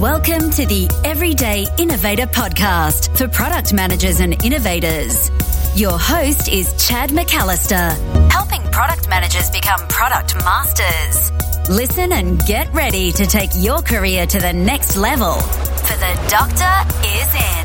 Welcome to the Everyday Innovator Podcast for product managers and innovators. Your host is Chad McAllister, helping product managers become product masters. Listen and get ready to take your career to the next level, for the doctor is in.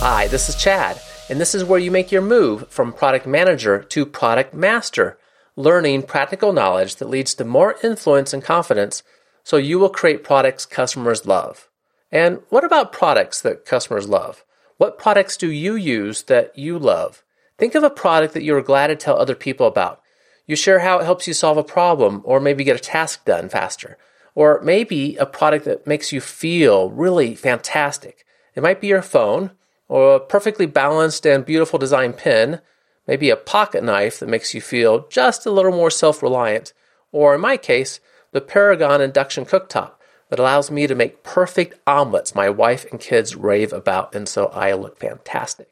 Hi, this is Chad, and this is where you make your move from product manager to product master, learning practical knowledge that leads to more influence and confidence so you will create products customers love. And what about products that customers love? What products do you use that you love? Think of a product that you are glad to tell other people about. You share how it helps you solve a problem or maybe get a task done faster. Or maybe a product that makes you feel really fantastic. It might be your phone or a perfectly balanced and beautiful design pen, maybe a pocket knife that makes you feel just a little more self reliant, or in my case, the Paragon induction cooktop that allows me to make perfect omelets my wife and kids rave about, and so I look fantastic.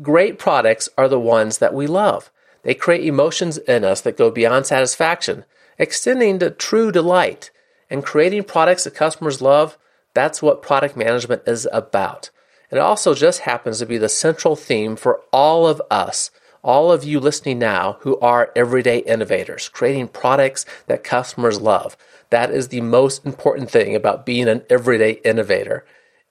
Great products are the ones that we love. They create emotions in us that go beyond satisfaction, extending to true delight. And creating products that customers love, that's what product management is about. It also just happens to be the central theme for all of us all of you listening now who are everyday innovators, creating products that customers love. That is the most important thing about being an everyday innovator.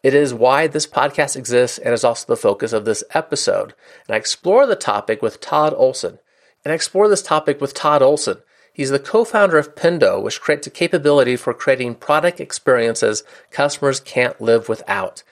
It is why this podcast exists and is also the focus of this episode. And I explore the topic with Todd Olson. And I explore this topic with Todd Olson. He's the co-founder of Pendo, which creates a capability for creating product experiences customers can't live without.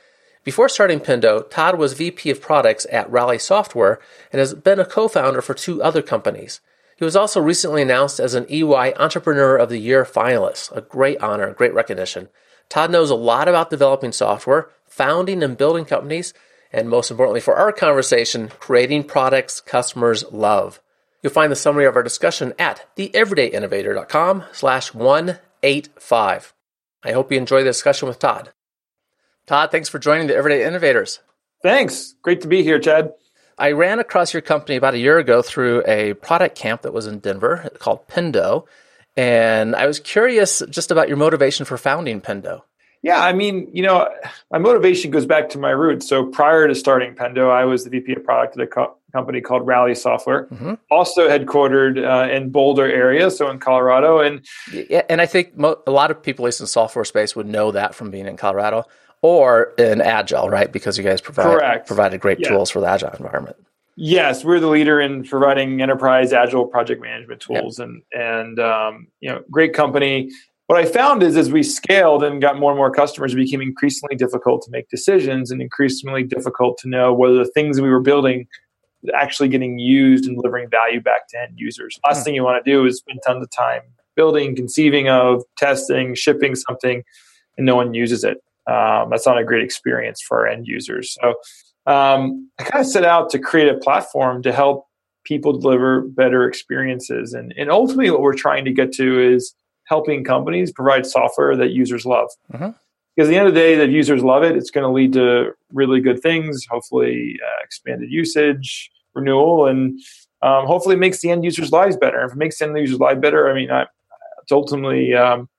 Before starting Pendo, Todd was VP of products at Rally Software and has been a co-founder for two other companies. He was also recently announced as an EY Entrepreneur of the Year finalist, a great honor, great recognition. Todd knows a lot about developing software, founding and building companies, and most importantly for our conversation, creating products customers love. You'll find the summary of our discussion at theeverydayinnovator.com slash 185. I hope you enjoy the discussion with Todd. Todd, thanks for joining the Everyday Innovators. Thanks. Great to be here, Chad. I ran across your company about a year ago through a product camp that was in Denver called Pendo. And I was curious just about your motivation for founding Pendo. Yeah, I mean, you know, my motivation goes back to my roots. So prior to starting Pendo, I was the VP of product at a co- company called Rally Software, mm-hmm. also headquartered uh, in Boulder area, so in Colorado. And yeah, and I think mo- a lot of people, at least in the software space, would know that from being in Colorado or in Agile, right? Because you guys provide Correct. provided great yeah. tools for the Agile environment. Yes, we're the leader in providing enterprise Agile project management tools, and and um, you know, great company. What I found is, as we scaled and got more and more customers, it became increasingly difficult to make decisions, and increasingly difficult to know whether the things we were building actually getting used and delivering value back to end users. Last hmm. thing you want to do is spend tons of time building, conceiving of, testing, shipping something, and no one uses it um, that's not a great experience for our end users. So um, I kind of set out to create a platform to help people deliver better experiences. And, and ultimately, what we're trying to get to is helping companies provide software that users love. Mm-hmm. Because at the end of the day, that users love it, it's going to lead to really good things, hopefully, uh, expanded usage, renewal, and um, hopefully makes the end users' lives better. If it makes the end users' lives better, I mean, I, it's ultimately um,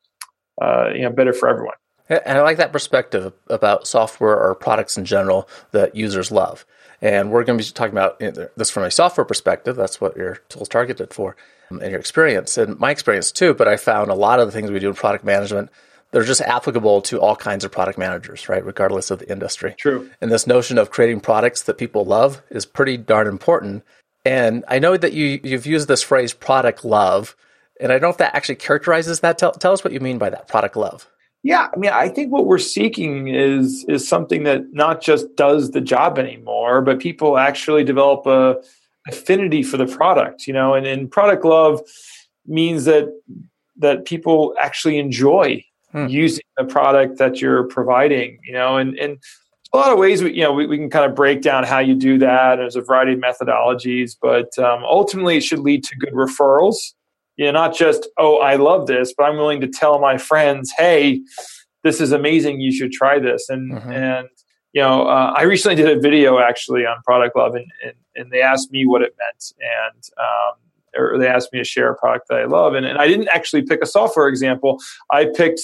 uh, you know better for everyone. And I like that perspective about software or products in general that users love. And we're going to be talking about this from a software perspective. That's what your tool's targeted for um, and your experience and my experience too. But I found a lot of the things we do in product management, they're just applicable to all kinds of product managers, right? Regardless of the industry. True. And this notion of creating products that people love is pretty darn important. And I know that you, you've used this phrase product love. And I don't know if that actually characterizes that. Tell, tell us what you mean by that product love. Yeah, I mean, I think what we're seeking is is something that not just does the job anymore, but people actually develop a affinity for the product. You know, and, and product love means that that people actually enjoy hmm. using the product that you're providing. You know, and and a lot of ways we you know we, we can kind of break down how you do that. There's a variety of methodologies, but um, ultimately it should lead to good referrals you know, not just, oh, I love this, but I'm willing to tell my friends, hey, this is amazing. You should try this. And, mm-hmm. and, you know, uh, I recently did a video actually on product love and, and, and they asked me what it meant. And, um, or they asked me to share a product that I love. And, and I didn't actually pick a software example. I picked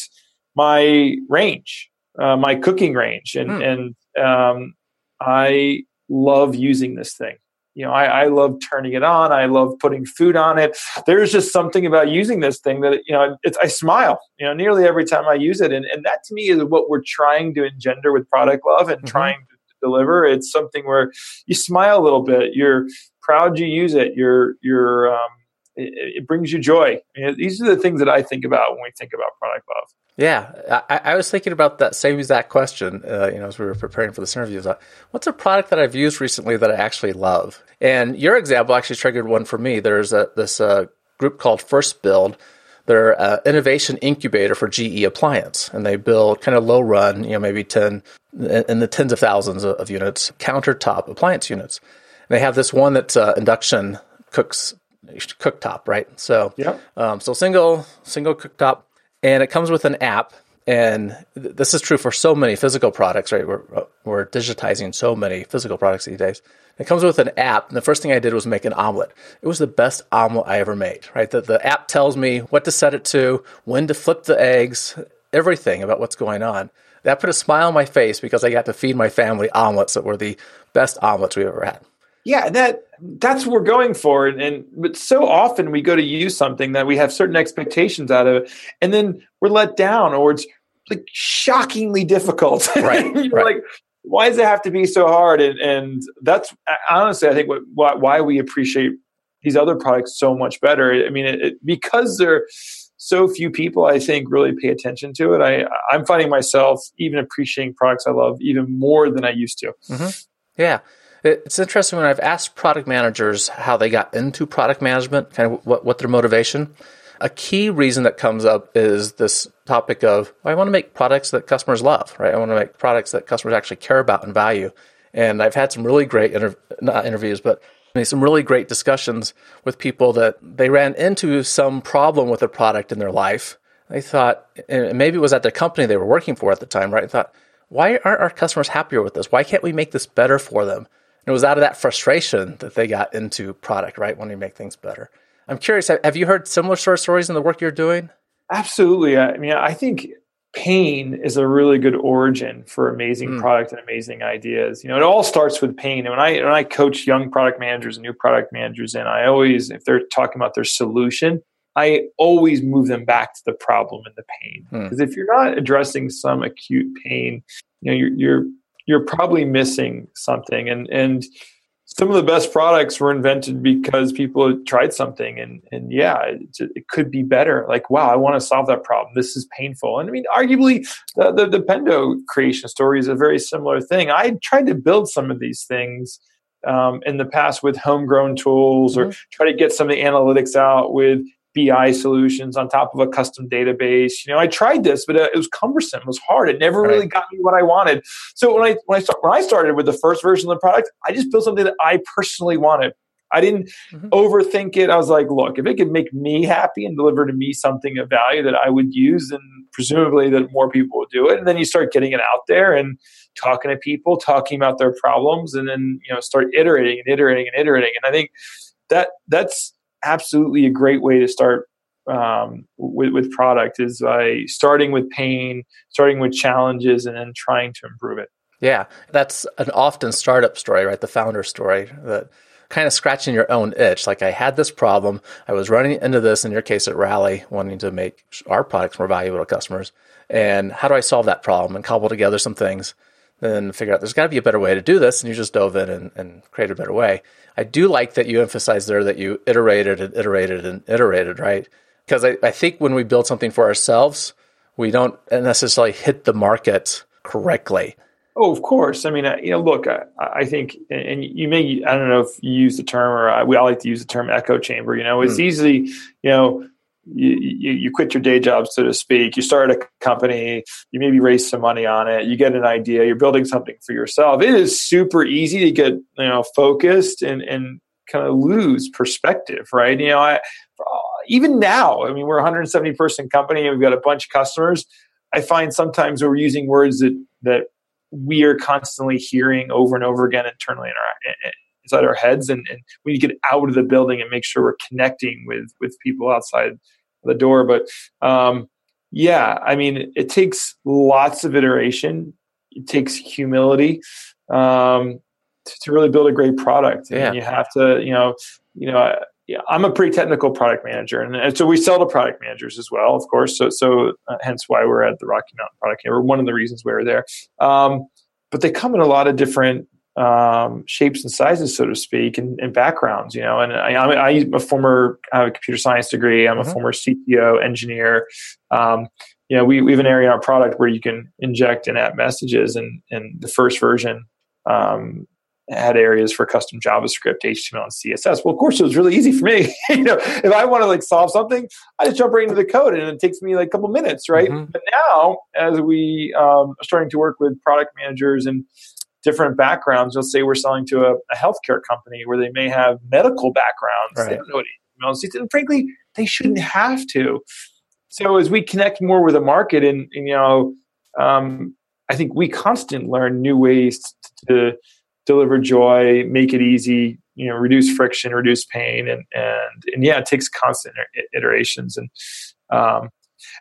my range, uh, my cooking range, and hmm. and um, I love using this thing. You know, I, I love turning it on. I love putting food on it. There's just something about using this thing that you know, it's I smile. You know, nearly every time I use it, and and that to me is what we're trying to engender with product love and mm-hmm. trying to deliver. It's something where you smile a little bit. You're proud you use it. You're you're um, it, it brings you joy. You know, these are the things that I think about when we think about product love. Yeah, I, I was thinking about that same exact question. Uh, you know, as we were preparing for this interview, thought, what's a product that I've used recently that I actually love? And your example actually triggered one for me. There's a, this uh, group called FirstBuild. They're an innovation incubator for GE Appliance, and they build kind of low run, you know, maybe ten in the tens of thousands of, of units, countertop appliance units. And they have this one that's uh, induction cooks cooktop, right? So, yeah. Um, so single single cooktop, and it comes with an app. And th- this is true for so many physical products, right? We're uh, we're digitizing so many physical products these days. It comes with an app, and the first thing I did was make an omelet. It was the best omelet I ever made, right? The, the app tells me what to set it to, when to flip the eggs, everything about what's going on. That put a smile on my face because I got to feed my family omelets that were the best omelets we've ever had yeah that that's what we're going for and, and, but so often we go to use something that we have certain expectations out of it and then we're let down or it's like shockingly difficult. Right, right. like why does it have to be so hard? And, and that's honestly i think what, why we appreciate these other products so much better. I mean it, it, because they're so few people i think really pay attention to it. I i'm finding myself even appreciating products i love even more than i used to. Mm-hmm. yeah it's interesting when I've asked product managers how they got into product management, kind of what, what their motivation. A key reason that comes up is this topic of I want to make products that customers love, right? I want to make products that customers actually care about and value. And I've had some really great inter- not interviews, but some really great discussions with people that they ran into some problem with a product in their life. They thought, and maybe it was at the company they were working for at the time, right? They thought, why aren't our customers happier with this? Why can't we make this better for them? It was out of that frustration that they got into product, right? When you make things better. I'm curious, have you heard similar sort of stories in the work you're doing? Absolutely. I mean, I think pain is a really good origin for amazing mm. product and amazing ideas. You know, it all starts with pain. And when I when I coach young product managers and new product managers, and I always, if they're talking about their solution, I always move them back to the problem and the pain. Because mm. if you're not addressing some acute pain, you know, you're, you're you're probably missing something. And and some of the best products were invented because people tried something and and yeah, it, it could be better. Like wow, I want to solve that problem. This is painful. And I mean, arguably, the, the the Pendo creation story is a very similar thing. I tried to build some of these things. Um, in the past with homegrown tools mm-hmm. or try to get some of the analytics out with BI solutions on top of a custom database. You know, I tried this, but uh, it was cumbersome. It was hard. It never really got me what I wanted. So when I when I start, when I started with the first version of the product, I just built something that I personally wanted. I didn't mm-hmm. overthink it. I was like, look, if it could make me happy and deliver to me something of value that I would use, then presumably that more people would do it. And then you start getting it out there and talking to people, talking about their problems, and then you know start iterating and iterating and iterating. And I think that that's absolutely a great way to start um, with, with product is by starting with pain, starting with challenges, and then trying to improve it. Yeah, that's an often startup story, right? The founder story that kind of scratching your own itch. Like I had this problem, I was running into this. In your case, at Rally, wanting to make our products more valuable to customers, and how do I solve that problem and cobble together some things? Then figure out there's got to be a better way to do this, and you just dove in and, and created a better way. I do like that you emphasized there that you iterated and iterated and iterated, right? Because I, I think when we build something for ourselves, we don't necessarily hit the market correctly. Oh, of course. I mean, you know, look, I, I, think, and you may, I don't know if you use the term or I, we all like to use the term echo chamber. You know, it's mm. easily, you know, you, you, quit your day job, so to speak. You start a company, you maybe raise some money on it, you get an idea, you're building something for yourself. It is super easy to get you know focused and and kind of lose perspective, right? You know, I even now, I mean, we're a 170 person company and we've got a bunch of customers. I find sometimes we're using words that that we are constantly hearing over and over again internally in our inside our heads and, and we need to get out of the building and make sure we're connecting with with people outside the door. But um, yeah, I mean, it takes lots of iteration. It takes humility um, to, to, really build a great product. Yeah. And you have to, you know, you know, yeah, I'm a pretty technical product manager, and, and, so we sell to product managers as well, of course. So, so uh, hence why we're at the Rocky Mountain Product We're one of the reasons we are there. Um, but they come in a lot of different um, shapes and sizes, so to speak, and, and backgrounds. You know, and I, I'm a former I have a computer science degree. I'm mm-hmm. a former CTO engineer. Um, you know, we, we have an area in our product where you can inject and add messages, and and the first version um, had areas for custom JavaScript, HTML, and CSS. Well, of course, it was really easy for me. you know, if I want to like solve something, I just jump right into the code, and it takes me like a couple minutes, right? Mm-hmm. But now, as we um, are starting to work with product managers and different backgrounds. Let's say we're selling to a, a healthcare company where they may have medical backgrounds. Right. They don't know what email and frankly, they shouldn't have to. So as we connect more with the market, and, and you know, um, I think we constantly learn new ways to deliver joy, make it easy, you know, reduce friction, reduce pain, and and and yeah, it takes constant iterations. And um,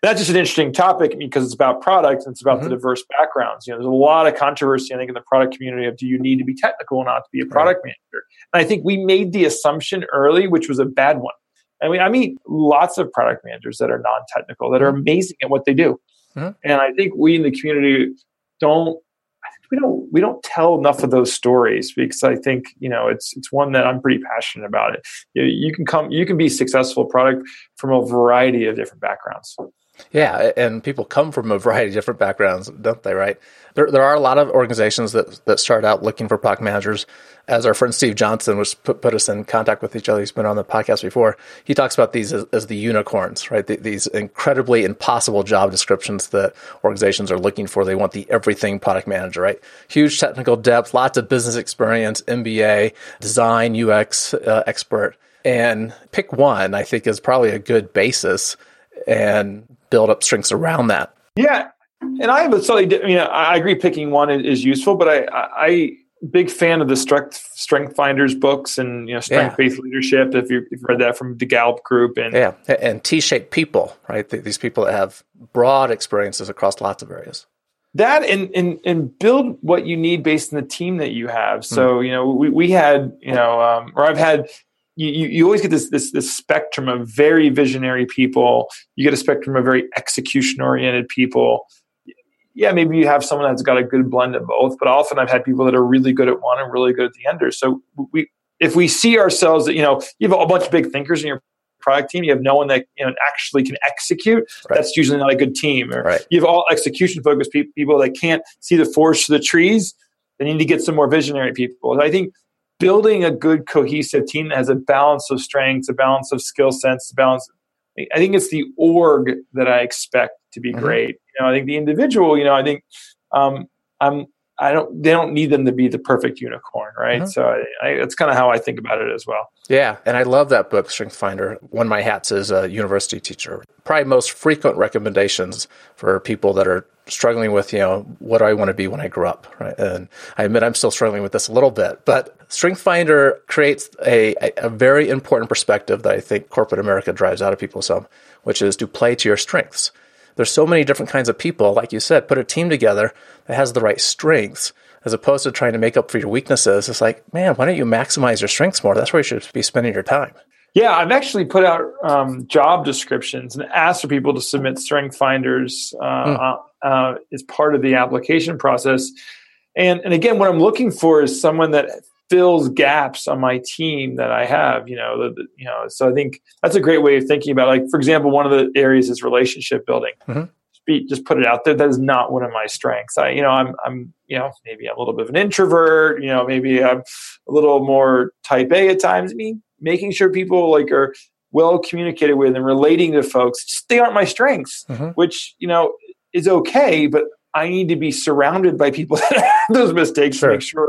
that's just an interesting topic because it's about products and it's about mm-hmm. the diverse backgrounds. You know, there's a lot of controversy, I think, in the product community of do you need to be technical or not to be a product right. manager? And I think we made the assumption early, which was a bad one. I mean, I meet lots of product managers that are non-technical that are mm-hmm. amazing at what they do, mm-hmm. and I think we in the community don't we don't we don't tell enough of those stories because I think you know it's it's one that I'm pretty passionate about. It you, you can come you can be successful product from a variety of different backgrounds. Yeah, and people come from a variety of different backgrounds, don't they? Right? There, there are a lot of organizations that that start out looking for product managers. As our friend Steve Johnson was put, put us in contact with each other, he's been on the podcast before. He talks about these as, as the unicorns, right? The, these incredibly impossible job descriptions that organizations are looking for. They want the everything product manager, right? Huge technical depth, lots of business experience, MBA, design, UX uh, expert, and pick one. I think is probably a good basis and build up strengths around that. Yeah, and I have a slightly. I mean, I agree picking one is useful, but I, I big fan of the strength strength finders books and you know strength based yeah. leadership if you, have read that from the gallup group and yeah and t-shaped people right these people that have broad experiences across lots of areas that and and and build what you need based on the team that you have so mm. you know we, we had you know um, or i've had you, you always get this, this this spectrum of very visionary people. You get a spectrum of very execution oriented people. Yeah, maybe you have someone that's got a good blend of both, but often I've had people that are really good at one and really good at the other. So we, if we see ourselves that you know you have a bunch of big thinkers in your product team, you have no one that you know actually can execute. Right. That's usually not a good team. Or right. you have all execution focused people that can't see the forest for the trees. They need to get some more visionary people. I think building a good cohesive team that has a balance of strengths, a balance of skill sets, a balance. I think it's the org that I expect to be mm-hmm. great. You know, I think the individual. You know, I think um, I'm. I don't. They don't need them to be the perfect unicorn, right? Mm-hmm. So I, I, that's kind of how I think about it as well. Yeah, and I love that book, Strength Finder. One of my hats is a university teacher. Probably most frequent recommendations for people that are struggling with, you know, what do I want to be when I grow up, right? And I admit I'm still struggling with this a little bit, but Strength Finder creates a, a, a very important perspective that I think corporate America drives out of people some, which is to play to your strengths. There's so many different kinds of people, like you said, put a team together that has the right strengths as opposed to trying to make up for your weaknesses. It's like, man, why don't you maximize your strengths more? That's where you should be spending your time. Yeah, I've actually put out um, job descriptions and asked for people to submit strength finders uh, mm. uh, as part of the application process. And and again, what I'm looking for is someone that fills gaps on my team that I have. You know, the, the, you know. So I think that's a great way of thinking about. It. Like for example, one of the areas is relationship building. Mm-hmm. Just put it out there. That is not one of my strengths. I, you know, I'm, I'm, you know, maybe I'm a little bit of an introvert. You know, maybe I'm a little more type A at times. I mean, making sure people like are well communicated with and relating to folks they aren't my strengths mm-hmm. which you know is okay but i need to be surrounded by people that have those mistakes sure. to make sure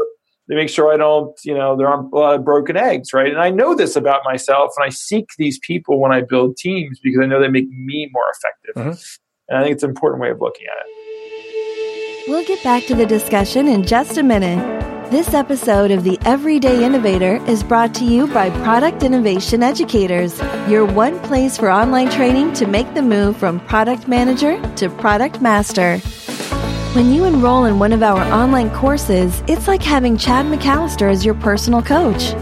they make sure i don't you know there aren't a lot of broken eggs right and i know this about myself and i seek these people when i build teams because i know they make me more effective mm-hmm. and i think it's an important way of looking at it we'll get back to the discussion in just a minute This episode of The Everyday Innovator is brought to you by Product Innovation Educators, your one place for online training to make the move from product manager to product master. When you enroll in one of our online courses, it's like having Chad McAllister as your personal coach.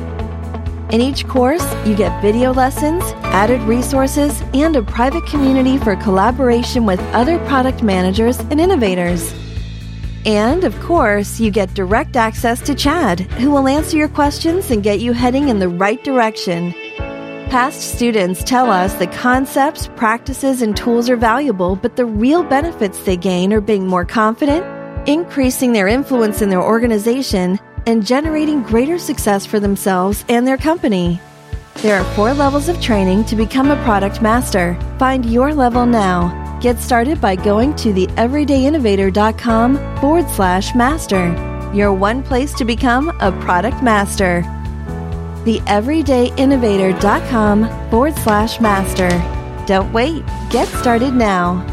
In each course, you get video lessons, added resources, and a private community for collaboration with other product managers and innovators. And of course, you get direct access to Chad, who will answer your questions and get you heading in the right direction. Past students tell us that concepts, practices, and tools are valuable, but the real benefits they gain are being more confident, increasing their influence in their organization, and generating greater success for themselves and their company. There are four levels of training to become a product master. Find your level now. Get started by going to theeverydayinnovator.com forward slash master, your one place to become a product master. Theeverydayinnovator.com forward slash master. Don't wait, get started now.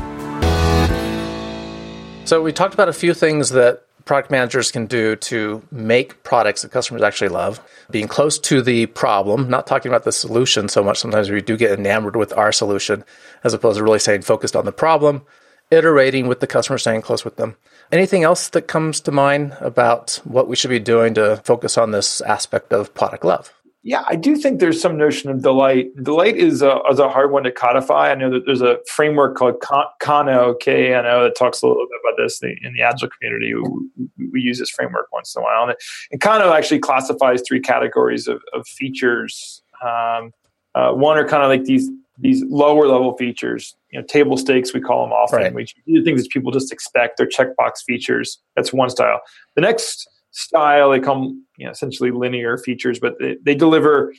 So, we talked about a few things that product managers can do to make products that customers actually love. Being close to the problem, not talking about the solution so much. Sometimes we do get enamored with our solution as opposed to really staying focused on the problem, iterating with the customer, staying close with them. Anything else that comes to mind about what we should be doing to focus on this aspect of product love? Yeah, I do think there's some notion of delight. Delight is a, is a hard one to codify. I know that there's a framework called Kano, K-A-N-O, that talks a little bit about this in the Agile community. We, we use this framework once in a while. And, and Kano actually classifies three categories of, of features. Um, uh, one are kind of like these these lower level features, you know, table stakes, we call them often, right. which do things that people just expect. They're checkbox features. That's one style. The next style. They come you know, essentially linear features, but they, they deliver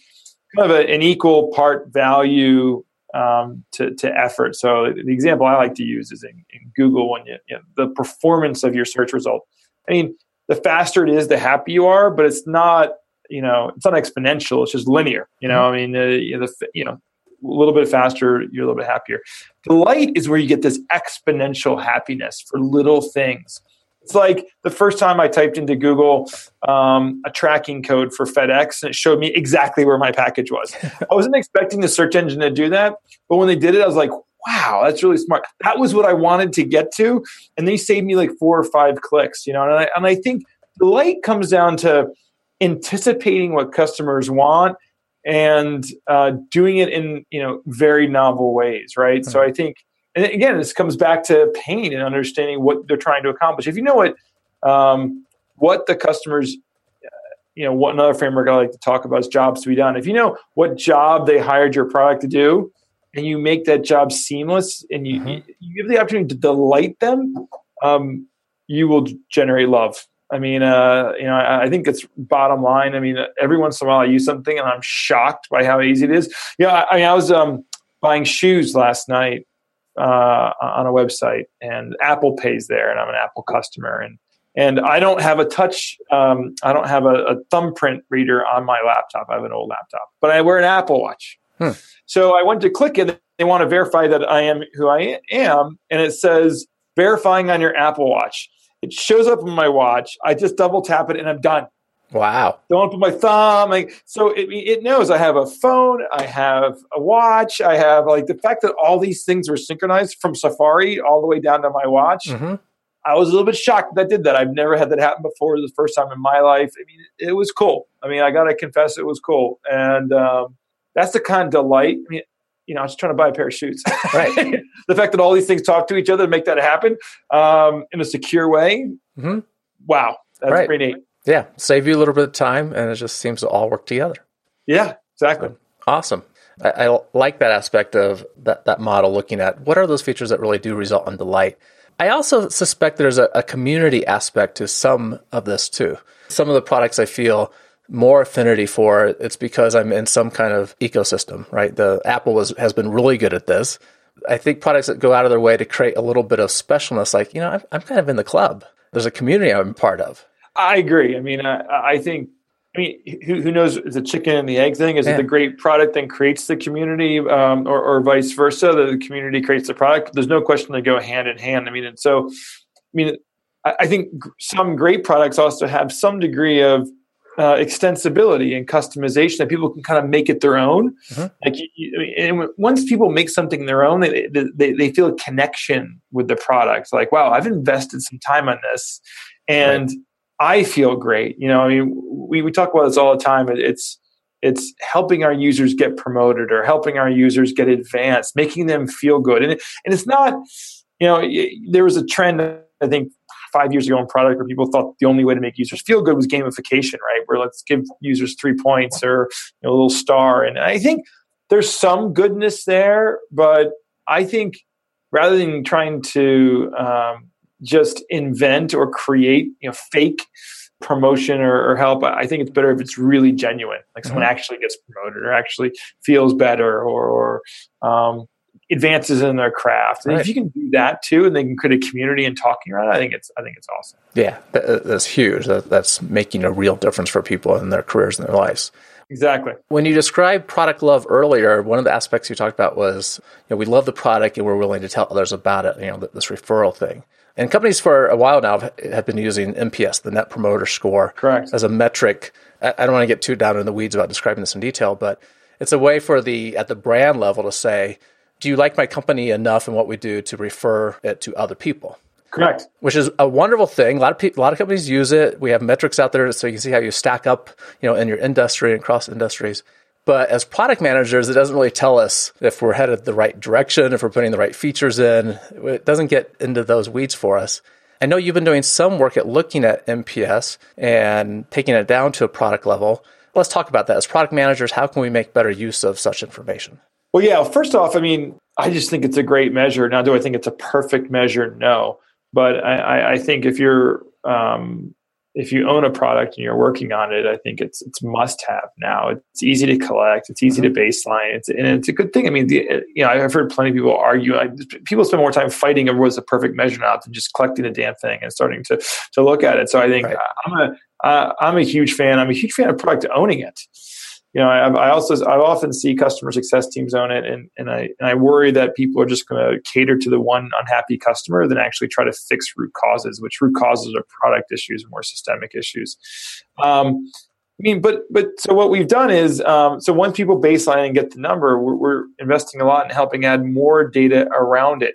kind of a, an equal part value um, to, to effort. So the example I like to use is in, in Google when you, you know, the performance of your search result. I mean, the faster it is, the happier you are, but it's not you know it's not exponential. It's just linear. You know, I mean, uh, you know, the, you know a little bit faster, you're a little bit happier. Delight is where you get this exponential happiness for little things. It's like the first time I typed into Google um, a tracking code for FedEx and it showed me exactly where my package was. I wasn't expecting the search engine to do that, but when they did it, I was like, wow, that's really smart. That was what I wanted to get to. And they saved me like four or five clicks, you know, and I, and I think delight comes down to anticipating what customers want and uh, doing it in, you know, very novel ways, right? Mm-hmm. So I think and again, this comes back to pain and understanding what they're trying to accomplish. If you know what um, what the customers, uh, you know, what another framework I like to talk about is jobs to be done. If you know what job they hired your product to do, and you make that job seamless, and you, mm-hmm. you give the opportunity to delight them, um, you will generate love. I mean, uh, you know, I, I, think it's bottom line. I mean, every once in a while I use something and I'm shocked by how easy it is. Yeah, you know, I, I mean, I was um, buying shoes last night uh, on a website, and Apple pays there, and I'm an Apple customer, and and I don't have a touch, um, I don't have a, a, thumbprint reader on my laptop. I have an old laptop, but I wear an Apple Watch. Hmm. So I went to click it. They want to verify that I am who I am, and it says verifying on your Apple Watch. It shows up on my watch. I just double tap it, and I'm done. Wow. Don't put my thumb. Like, so it, it knows I have a phone, I have a watch, I have like the fact that all these things were synchronized from Safari all the way down to my watch. Mm-hmm. I was a little bit shocked that did that. I've never had that happen before. the first time in my life. I mean, it, it was cool. I mean, I got to confess it was cool. And um, that's the kind of delight. I mean, you know, I was trying to buy a pair of shoes. Right. the fact that all these things talk to each other and make that happen um, in a secure way. Mm-hmm. Wow. That's right. pretty neat. Yeah, save you a little bit of time, and it just seems to all work together. Yeah, exactly. So, awesome. I, I, like that aspect of that, that model, looking at what are those features that really do result in delight. I also suspect there's a, a community aspect to some of this too. Some of the products I feel more affinity for, it's because I'm in some kind of ecosystem, right? The Apple was, has been really good at this. I think products that go out of their way to create a little bit of specialness, like, you know, I'm, I'm kind of in the club. There's a community I'm part of. I agree. I mean, I, I think. I mean, who, who knows? Is the chicken and the egg thing? Is yeah. it the great product then creates the community, um, or, or vice versa? The community creates the product. There's no question they go hand in hand. I mean, and so, I mean, I, I think some great products also have some degree of uh, extensibility and customization that people can kind of make it their own. Mm-hmm. Like, you, you, and once people make something their own, they, they they feel a connection with the product. Like, wow, I've invested some time on this, and right. I feel great. You know, I mean, we we talk about this all the time. It's it's helping our users get promoted or helping our users get advanced, making them feel good. And and it's not, you know, there was a trend I think five years ago in product where people thought the only way to make users feel good was gamification, right? Where let's give users three points or you know, a little star. And I think there's some goodness there, but I think rather than trying to um, just invent or create you know fake promotion or, or, help i think it's better if it's really genuine like someone mm-hmm. actually gets promoted or actually feels better or, or um, advances in their craft. And right. if you can do that too, and they can create a community and talking around it, I think it's I think it's awesome. Yeah, that's huge. That's making a real difference for people in their careers and their lives. Exactly. When you described product love earlier, one of the aspects you talked about was, you know, we love the product and we're willing to tell others about it. You know, this referral thing. And companies for a while now have been using NPS, the Net Promoter Score, correct, as a metric. I don't want to get too down in the weeds about describing this in detail, but it's a way for the at the brand level to say, do you like my company enough and what we do to refer it to other people? Correct. Which is a wonderful thing. A lot of people, a lot of companies use it. We have metrics out there so you can see how you stack up, you know, in your industry and cross industries. But as product managers, it doesn't really tell us if we're headed the right direction, if we're putting the right features in. It doesn't get into those weeds for us. I know you've been doing some work at looking at NPS and taking it down to a product level. Let's talk about that. As product managers, how can we make better use of such information? Well, yeah. First off, I mean, I just think it's a great measure. Now, do I think it's a perfect measure? No, but I, I think if you're um, if you own a product and you're working on it, I think it's it's must have now. It's easy to collect. It's easy mm-hmm. to baseline. It's and it's a good thing. I mean, the, you know, I've heard plenty of people argue. I, people spend more time fighting over what's the perfect measure now than just collecting the damn thing and starting to to look at it. So I think right. I'm a uh, I'm a huge fan. I'm a huge fan of product owning it you know, I, I, also I often see customer success teams own it, and and I and I worry that people are just going to cater to the one unhappy customer than actually try to fix root causes, which root causes are product issues, more systemic issues. Um, I mean, but but so what we've done is um, so once people baseline and get the number, we're, we're investing a lot in helping add more data around it,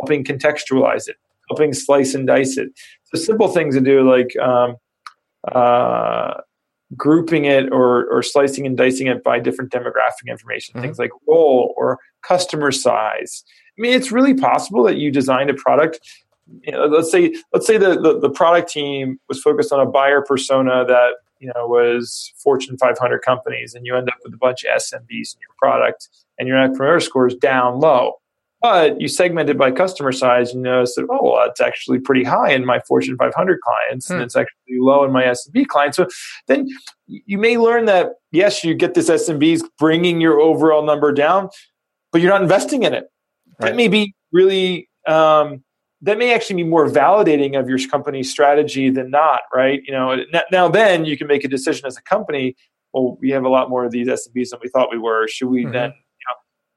helping contextualize it, helping slice and dice it. So simple things to do like. Um, uh, grouping it or, or slicing and dicing it by different demographic information, mm-hmm. things like role or customer size. I mean, it's really possible that you designed a product. You know, let's say let's say the, the, the product team was focused on a buyer persona that you know was Fortune 500 companies, and you end up with a bunch of SMBs in your product, and your net promoter score is down low. But you segmented by customer size, you notice that, oh, well, that's actually pretty high in my Fortune 500 clients, hmm. and it's actually low in my SMB clients. So then you may learn that, yes, you get this SMBs bringing your overall number down, but you're not investing in it. Right. That may be really, um, that may actually be more validating of your company's strategy than not, right? You know, now then you can make a decision as a company. Well, we have a lot more of these SMBs than we thought we were. Should we mm-hmm. then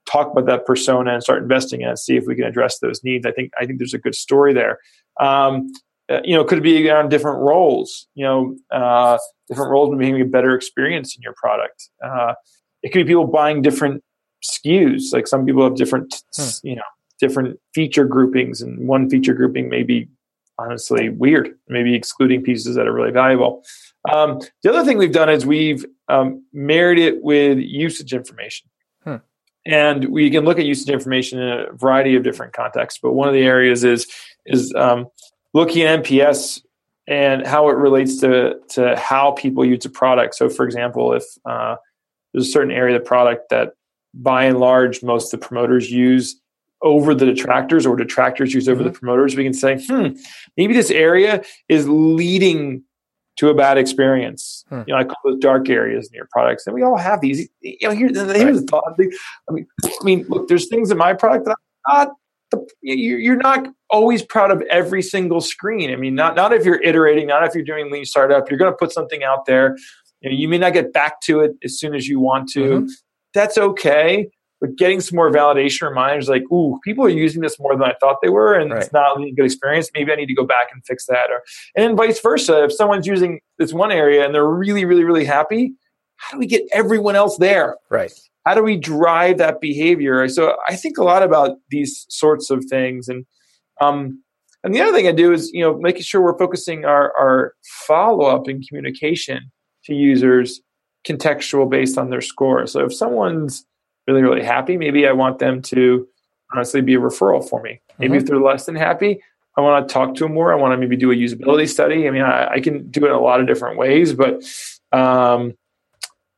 talk about that persona and start investing in it, see if we can address those needs. I think I think there's a good story there. Um, uh, you know, could be on different roles? You know, uh, different roles and maybe a better experience in your product. Uh, it could be people buying different SKUs. Like some people have different, hmm. you know, different feature groupings, and one feature grouping may be honestly weird, maybe excluding pieces that are really valuable. Um, the other thing we've done is we've um, married it with usage information. And we can look at usage information in a variety of different contexts. But one of the areas is is um, looking at NPS and how it relates to to how people use a product. So, for example, if uh, there's a certain area of the product that, by and large, most of the promoters use over the detractors, or detractors use over mm-hmm. the promoters, we can say, hmm, maybe this area is leading to a bad experience. Hmm. You know, I call those dark areas in your products, and we all have these. You know, here, here's right. the thought. I mean, I mean, look, there's things in my product that I'm not. The, you're not always proud of every single screen. I mean, not not if you're iterating, not if you're doing lean startup. You're going to put something out there. You, know, you may not get back to it as soon as you want to. Mm-hmm. That's okay. But getting some more validation reminders like, ooh, people are using this more than I thought they were, and right. it's not a good experience. Maybe I need to go back and fix that. Or and vice versa. If someone's using this one area and they're really, really, really happy, how do we get everyone else there? Right. How do we drive that behavior? So I think a lot about these sorts of things. And um, and the other thing I do is, you know, making sure we're focusing our, our follow up and communication to users contextual based on their score. So if someone's really, really happy, maybe I want them to honestly be a referral for me. Maybe mm-hmm. if they're less than happy, I want to talk to them more. I want to maybe do a usability study. I mean, I, I can do it in a lot of different ways, but um,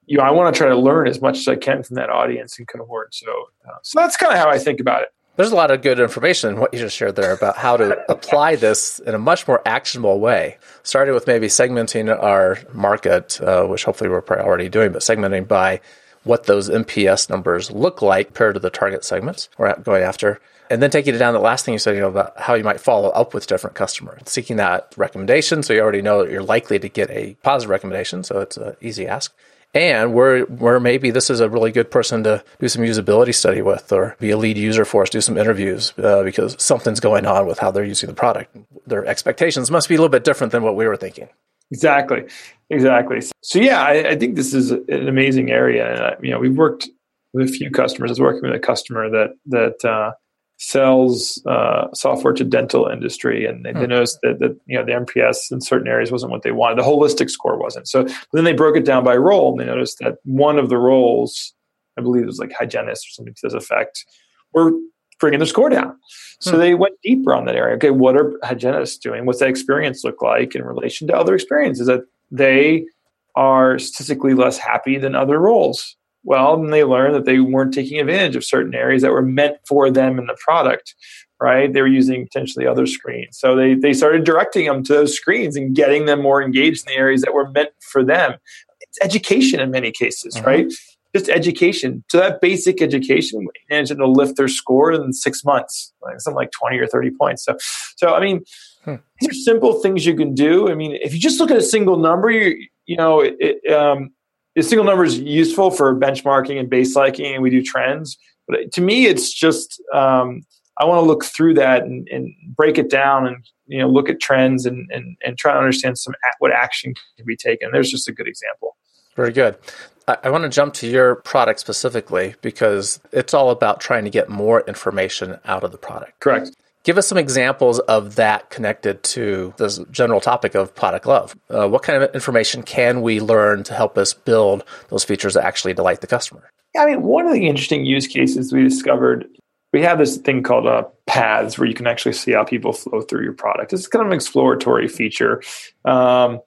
you know, I want to try to learn as much as I can from that audience and cohort. So, uh, so that's kind of how I think about it. There's a lot of good information in what you just shared there about how to apply this in a much more actionable way. Starting with maybe segmenting our market, uh, which hopefully we're probably already doing, but segmenting by what those NPS numbers look like compared to the target segments we're going after. And then taking it down, the last thing you said, you know, about how you might follow up with different customers, seeking that recommendation. So you already know that you're likely to get a positive recommendation. So it's an easy ask and where where maybe this is a really good person to do some usability study with or be a lead user for us do some interviews uh, because something's going on with how they're using the product their expectations must be a little bit different than what we were thinking exactly exactly so yeah i, I think this is an amazing area and uh, you know we've worked with a few customers i was working with a customer that that uh, sells uh, software to dental industry, and they, they hmm. noticed that, that you know the NPS in certain areas wasn't what they wanted. The holistic score wasn't. So then they broke it down by role, and they noticed that one of the roles, I believe it was like hygienist or something to this effect, were bringing the score down. So hmm. they went deeper on that area. Okay, what are hygienists doing? What's that experience look like in relation to other experiences? That they are statistically less happy than other roles. Well, then they learned that they weren't taking advantage of certain areas that were meant for them in the product, right? They were using potentially other screens. So they, they started directing them to those screens and getting them more engaged in the areas that were meant for them. It's education in many cases, mm-hmm. right? Just education. So that basic education managed to lift their score in six months, like something like 20 or 30 points. So, so I mean, hmm. these are simple things you can do. I mean, if you just look at a single number, you, you know, it, um, the single number is useful for benchmarking and baselining, and we do trends. But to me, it's just um, I want to look through that and, and, break it down, and you know, look at trends and and, and try to understand some what action can be taken. There's just a good example. Very good. I, I want to jump to your product specifically because it's all about trying to get more information out of the product. Correct. Give us some examples of that connected to this general topic of product love. Uh, what kind of information can we learn to help us build those features that actually delight the customer? Yeah, I mean, one of the interesting use cases we discovered, we have this thing called uh, paths where you can actually see how people flow through your product. It's kind of an exploratory feature. Um,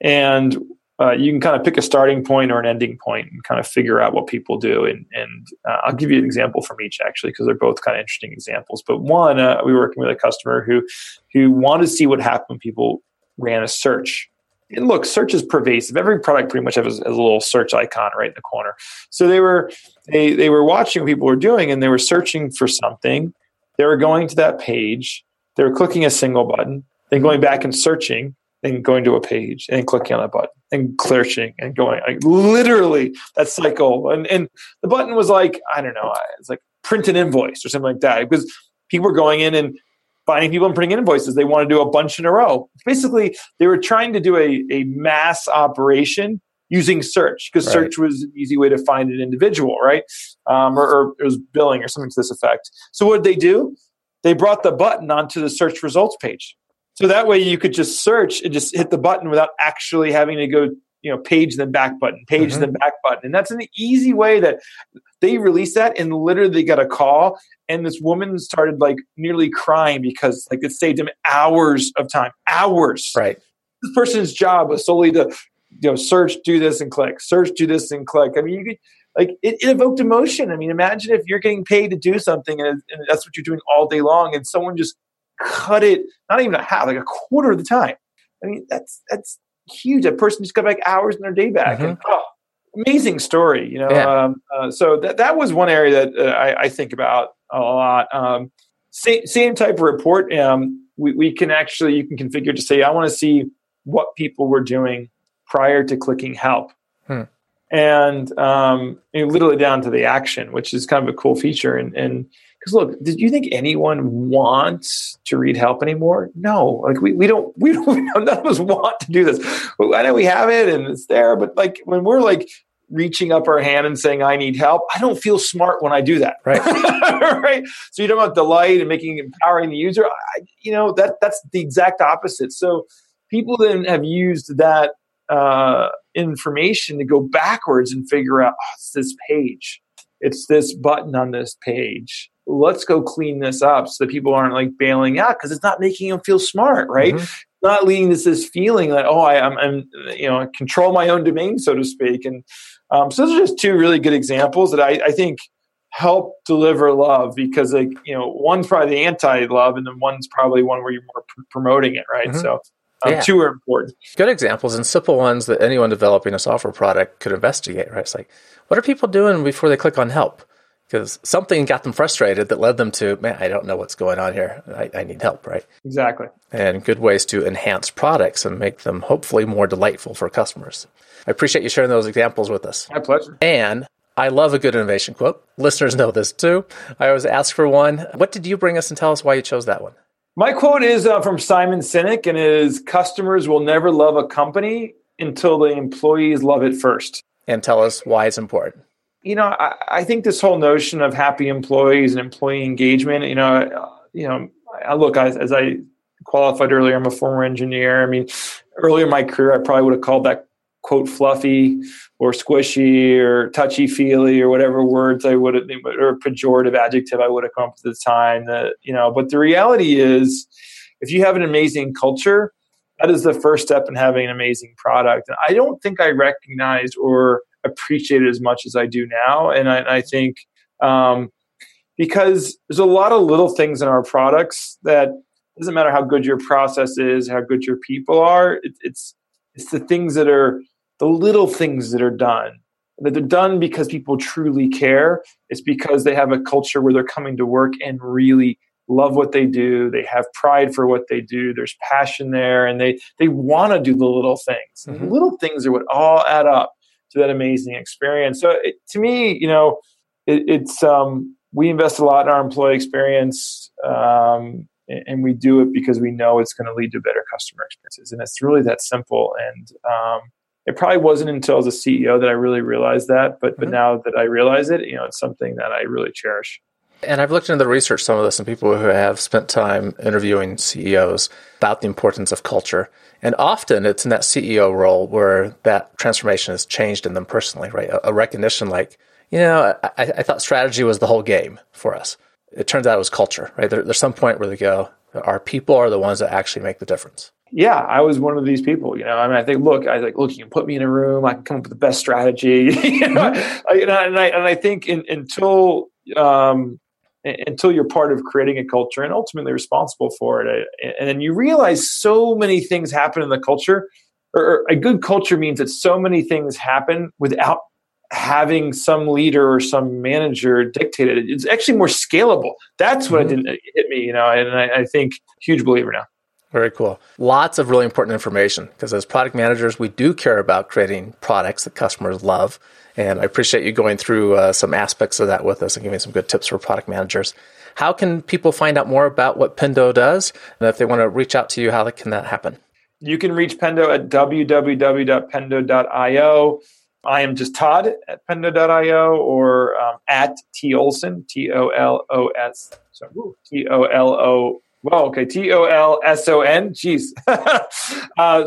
and uh, you can kind of pick a starting point or an ending point and kind of figure out what people do. And, and uh, I'll give you an example from each actually, because they're both kind of interesting examples. But one, uh, we were working with a customer who who wanted to see what happened when people ran a search. And look, search is pervasive. Every product pretty much has a, has a little search icon right in the corner. So they were they they were watching what people were doing, and they were searching for something. They were going to that page. They were clicking a single button, then going back and searching, and going to a page and clicking on a button and clicking and going like literally that cycle and and the button was like i don't know it's like print an invoice or something like that because people were going in and finding people and printing invoices. They want to do a bunch in a row. Basically they were trying to do a, a mass operation using search because right. search was an easy way to find an individual right? Um, or, or it was billing or something to this effect. So what did they do? They brought the button onto the search results page so that way you could just search and just hit the button without actually having to go, you know, page then back button, page mm-hmm. then back button. And that's an easy way that they released that and literally got a call. And this woman started like nearly crying because like it saved him hours of time, hours. Right. This person's job was solely to, you know, search, do this and click, search, do this and click. I mean, you could, like it, it, evoked emotion. I mean, imagine if you're getting paid to do something and, and, that's what you're doing all day long, and someone just cut it not even a half, like a quarter of the time. I mean, that's that's huge. A person just got like hours in their day back, mm-hmm. and oh, amazing story. You know, yeah. um, uh, so that that was one area that uh, I, I, think about a lot. Um, same, same type of report. Um, we, we can actually you can configure to say I want to see what people were doing prior to clicking help. Hmm. and um, literally down to the action, which is kind of a cool feature. And because look, did you think anyone wants to read help anymore? No, like we, we don't we don't none of us want to do this. I know we have it and it's there, but like when we're like reaching up our hand and saying I need help, I don't feel smart when I do that. Right. right. So you don't want delight and making empowering the user. I, you know that that's the exact opposite. So people then have used that uh, information to go backwards and figure out oh, it's this page, it's this button on this page. Let's go clean this up so that people aren't like bailing out because it's not making them feel smart, right? Mm-hmm. Not leading to this feeling that oh, I, am I'm, you know control my own domain, so to speak. And um, so those are just two really good examples that I, I think help deliver love because like you know one's probably the anti-love and then one's probably one where you're more pr- promoting it right mm-hmm. so um, yeah. Two are important. Good examples and simple ones that anyone developing a software product could investigate, right? It's like, what are people doing before they click on help? Because something got them frustrated that led them to, man, I don't know what's going on here. I, I need help, right? Exactly. And good ways to enhance products and make them hopefully more delightful for customers. I appreciate you sharing those examples with us. My pleasure. And I love a good innovation quote. Listeners know this too. I always ask for one. What did you bring us and tell us why you chose that one? My quote is uh, from Simon Sinek, and it is Customers will never love a company until the employees love it first. And tell us why it's important. You know, I, I think this whole notion of happy employees and employee engagement, you know, you know, I look, as, as I qualified earlier, I'm a former engineer. I mean, earlier in my career, I probably would have called that quote fluffy or squishy or touchy feely or whatever words I would have or pejorative adjective I would have come up with at the time that you know but the reality is if you have an amazing culture that is the first step in having an amazing product and I don't think I recognized or appreciated as much as I do now. And I, I think um, because there's a lot of little things in our products that doesn't matter how good your process is how good your people are it, it's it's the things that are the little things that are done. That they're done because people truly care. It's because they have a culture where they're coming to work and really love what they do. They have pride for what they do. There's passion there and they they want to do the little things. Mm-hmm. the little things are what all add up to that amazing experience so it, to me you know it, it's um, we invest a lot in our employee experience um, and we do it because we know it's going to lead to better customer experiences and it's really that simple and um, it probably wasn't until as a CEO that I really realized that, but mm-hmm. but now that I realize it, you know, it's something that I really cherish. And I've looked into the research some of this and people who have spent time interviewing CEOs about the importance of culture. And often it's in that CEO role where that transformation has changed in them personally, right? A, a recognition like, you know, I, I, thought strategy was the whole game for us. It turns out it was culture, right? There, there's some point where they go, our people are the ones that actually make the difference yeah, I was one of these people. You know, I mean, I think, look, I like, look, you can put me in a room, I can come up with the best strategy. you know, mm-hmm. I, and, I, and, I, and I think in, until um, until you're part of creating a culture and ultimately responsible for it, and then you realize so many things happen in the culture. Or a good culture means that so many things happen without having some leader or some manager dictate it. It's actually more scalable. That's what mm-hmm. didn't hit me, you know, and I, I think huge believer now. Very cool. Lots of really important information because as product managers, we do care about creating products that customers love. And I appreciate you going through uh, some aspects of that with us and giving some good tips for product managers. How can people find out more about what Pendo does? And if they want to reach out to you, how can that happen? You can reach Pendo at www.pendo.io. I am just Todd at pendo.io or um, at T Olson, T O L O S. T O L O well, okay. T O L S O N. Jeez. uh,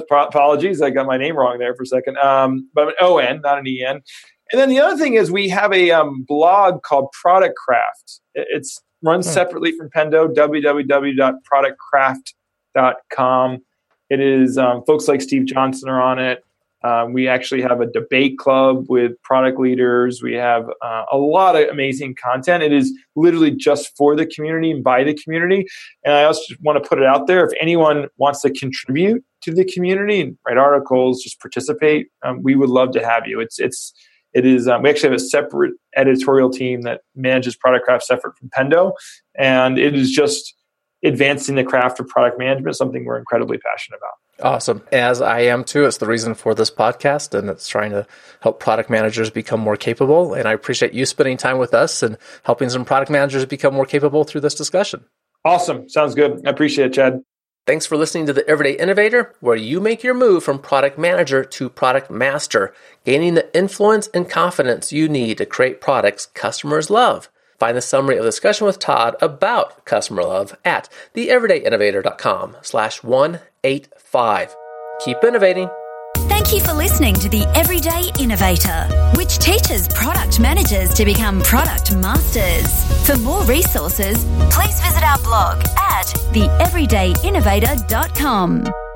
apologies. I got my name wrong there for a second. Um, but an O N, not an E N. And then the other thing is we have a um, blog called Product Craft. It's runs hmm. separately from Pendo, www.productcraft.com. It is um, folks like Steve Johnson are on it. Um, we actually have a debate club with product leaders. We have uh, a lot of amazing content. It is literally just for the community and by the community. And I also want to put it out there if anyone wants to contribute to the community and write articles, just participate, um, we would love to have you. It's it's it is um, we actually have a separate editorial team that manages product craft separate from Pendo, and it is just advancing the craft of product management, something we're incredibly passionate about. Awesome. As I am too. It's the reason for this podcast and it's trying to help product managers become more capable. And I appreciate you spending time with us and helping some product managers become more capable through this discussion. Awesome. Sounds good. I appreciate it, Chad. Thanks for listening to the Everyday Innovator, where you make your move from product manager to product master, gaining the influence and confidence you need to create products customers love. Find the summary of the discussion with Todd about customer love at theeverydayinnovator.com slash 185. Keep innovating. Thank you for listening to The Everyday Innovator, which teaches product managers to become product masters. For more resources, please visit our blog at theeverydayinnovator.com.